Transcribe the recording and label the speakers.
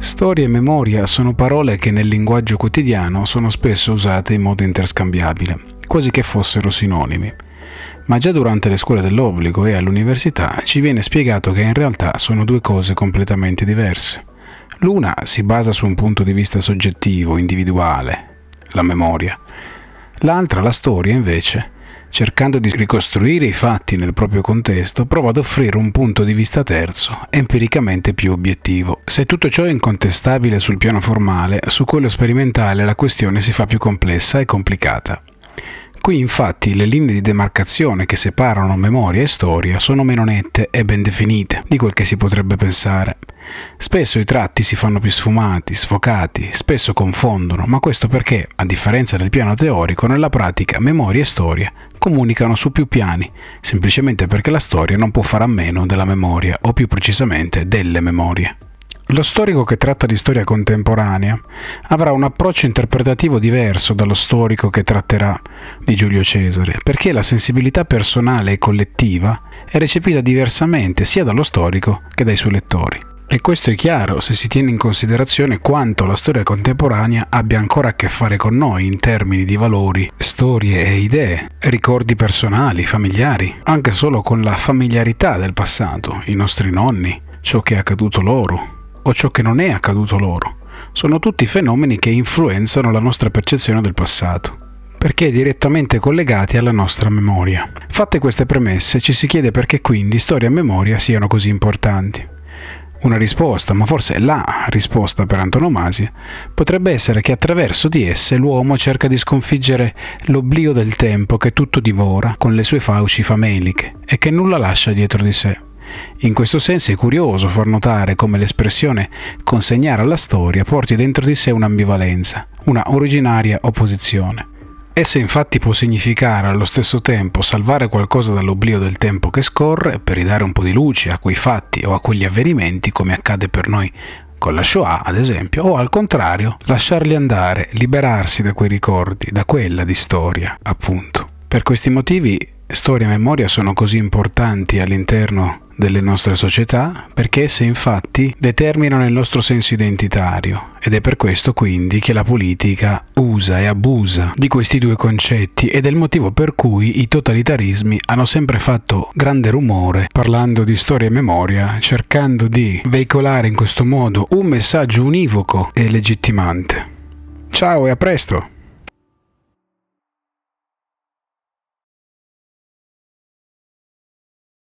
Speaker 1: Storia e memoria sono parole che nel linguaggio quotidiano sono spesso usate in modo interscambiabile, quasi che fossero sinonimi. Ma già durante le scuole dell'obbligo e all'università ci viene spiegato che in realtà sono due cose completamente diverse. L'una si basa su un punto di vista soggettivo, individuale, la memoria. L'altra, la storia, invece, cercando di ricostruire i fatti nel proprio contesto, prova ad offrire un punto di vista terzo, empiricamente più obiettivo. Se tutto ciò è incontestabile sul piano formale, su quello sperimentale la questione si fa più complessa e complicata. Qui infatti le linee di demarcazione che separano memoria e storia sono meno nette e ben definite di quel che si potrebbe pensare. Spesso i tratti si fanno più sfumati, sfocati, spesso confondono, ma questo perché, a differenza del piano teorico, nella pratica memoria e storia comunicano su più piani, semplicemente perché la storia non può fare a meno della memoria, o più precisamente delle memorie. Lo storico che tratta di storia contemporanea avrà un approccio interpretativo diverso dallo storico che tratterà di Giulio Cesare, perché la sensibilità personale e collettiva è recepita diversamente sia dallo storico che dai suoi lettori. E questo è chiaro se si tiene in considerazione quanto la storia contemporanea abbia ancora a che fare con noi in termini di valori, storie e idee, ricordi personali, familiari, anche solo con la familiarità del passato, i nostri nonni, ciò che è accaduto loro, o ciò che non è accaduto loro. Sono tutti fenomeni che influenzano la nostra percezione del passato perché direttamente collegati alla nostra memoria. Fatte queste premesse, ci si chiede perché quindi storia e memoria siano così importanti. Una risposta, ma forse la risposta per antonomasia, potrebbe essere che attraverso di esse l'uomo cerca di sconfiggere l'oblio del tempo che tutto divora con le sue fauci fameliche e che nulla lascia dietro di sé. In questo senso è curioso far notare come l'espressione consegnare alla storia porti dentro di sé un'ambivalenza, una originaria opposizione. Essa infatti può significare allo stesso tempo salvare qualcosa dall'oblio del tempo che scorre per ridare un po' di luce a quei fatti o a quegli avvenimenti come accade per noi con la Shoah ad esempio, o al contrario lasciarli andare, liberarsi da quei ricordi, da quella di storia, appunto. Per questi motivi storia e memoria sono così importanti all'interno delle nostre società perché esse infatti determinano il nostro senso identitario ed è per questo quindi che la politica usa e abusa di questi due concetti ed è il motivo per cui i totalitarismi hanno sempre fatto grande rumore parlando di storia e memoria cercando di veicolare in questo modo un messaggio univoco e legittimante. Ciao e a presto!